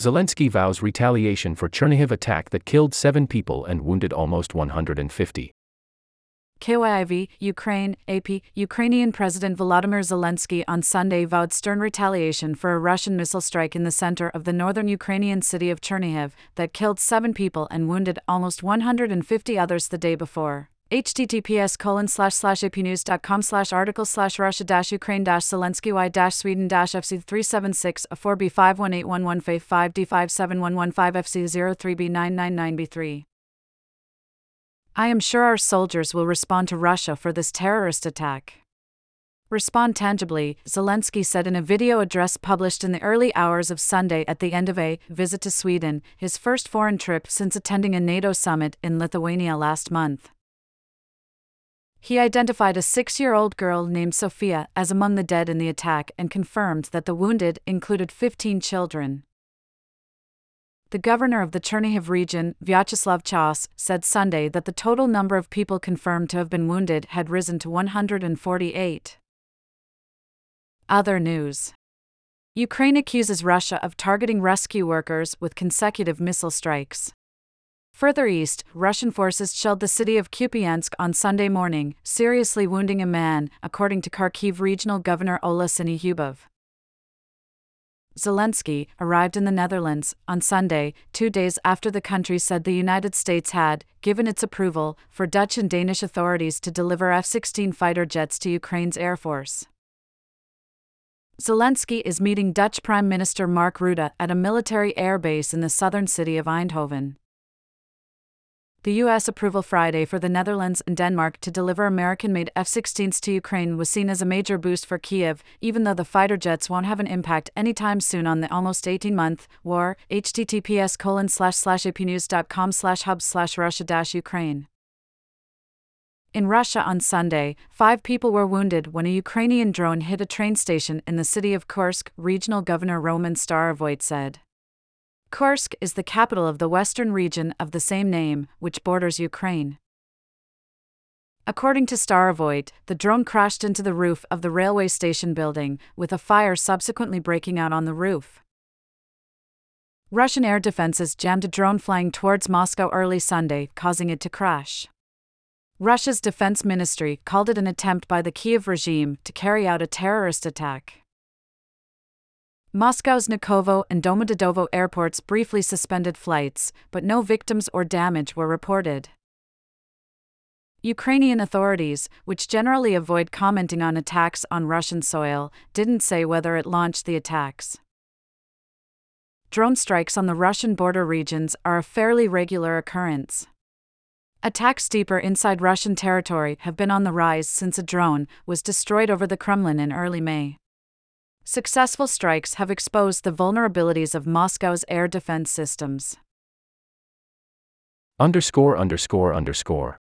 Zelenskyy vows retaliation for Chernihiv attack that killed seven people and wounded almost 150. KYIV, Ukraine, AP, Ukrainian President Volodymyr Zelenskyy on Sunday vowed stern retaliation for a Russian missile strike in the center of the northern Ukrainian city of Chernihiv that killed seven people and wounded almost 150 others the day before. Https colon slash slash apnews.com slash article slash russia dash ukraine dash zelensky y dash sweden dash fc 376 a 4b 51811 f 5 d 57115 fc 03b 999b3 I am sure our soldiers will respond to Russia for this terrorist attack. Respond tangibly, Zelenskyy said in a video address published in the early hours of Sunday at the end of a visit to Sweden, his first foreign trip since attending a NATO summit in Lithuania last month. He identified a six year old girl named Sofia as among the dead in the attack and confirmed that the wounded included 15 children. The governor of the Chernihiv region, Vyacheslav Chaus, said Sunday that the total number of people confirmed to have been wounded had risen to 148. Other news Ukraine accuses Russia of targeting rescue workers with consecutive missile strikes. Further east, Russian forces shelled the city of Kupiansk on Sunday morning, seriously wounding a man, according to Kharkiv Regional Governor Oleh Syniehubov. Zelenskyy arrived in the Netherlands on Sunday, two days after the country said the United States had given its approval for Dutch and Danish authorities to deliver F 16 fighter jets to Ukraine's Air Force. Zelenskyy is meeting Dutch Prime Minister Mark Rutte at a military air base in the southern city of Eindhoven. The U.S. approval Friday for the Netherlands and Denmark to deliver American made F 16s to Ukraine was seen as a major boost for Kiev, even though the fighter jets won't have an impact anytime soon on the almost 18 month war. https colon slash slash apnews.com slash hub slash Russia dash Ukraine. In Russia on Sunday, five people were wounded when a Ukrainian drone hit a train station in the city of Kursk, regional governor Roman Starovoyt said. Kursk is the capital of the western region of the same name, which borders Ukraine. According to Starovoyt, the drone crashed into the roof of the railway station building, with a fire subsequently breaking out on the roof. Russian air defenses jammed a drone flying towards Moscow early Sunday, causing it to crash. Russia's defense ministry called it an attempt by the Kiev regime to carry out a terrorist attack. Moscow's Vnukovo and Domodedovo airports briefly suspended flights, but no victims or damage were reported. Ukrainian authorities, which generally avoid commenting on attacks on Russian soil, didn't say whether it launched the attacks. Drone strikes on the Russian border regions are a fairly regular occurrence. Attacks deeper inside Russian territory have been on the rise since a drone was destroyed over the Kremlin in early May. Successful strikes have exposed the vulnerabilities of Moscow's air defense systems. Underscore underscore underscore.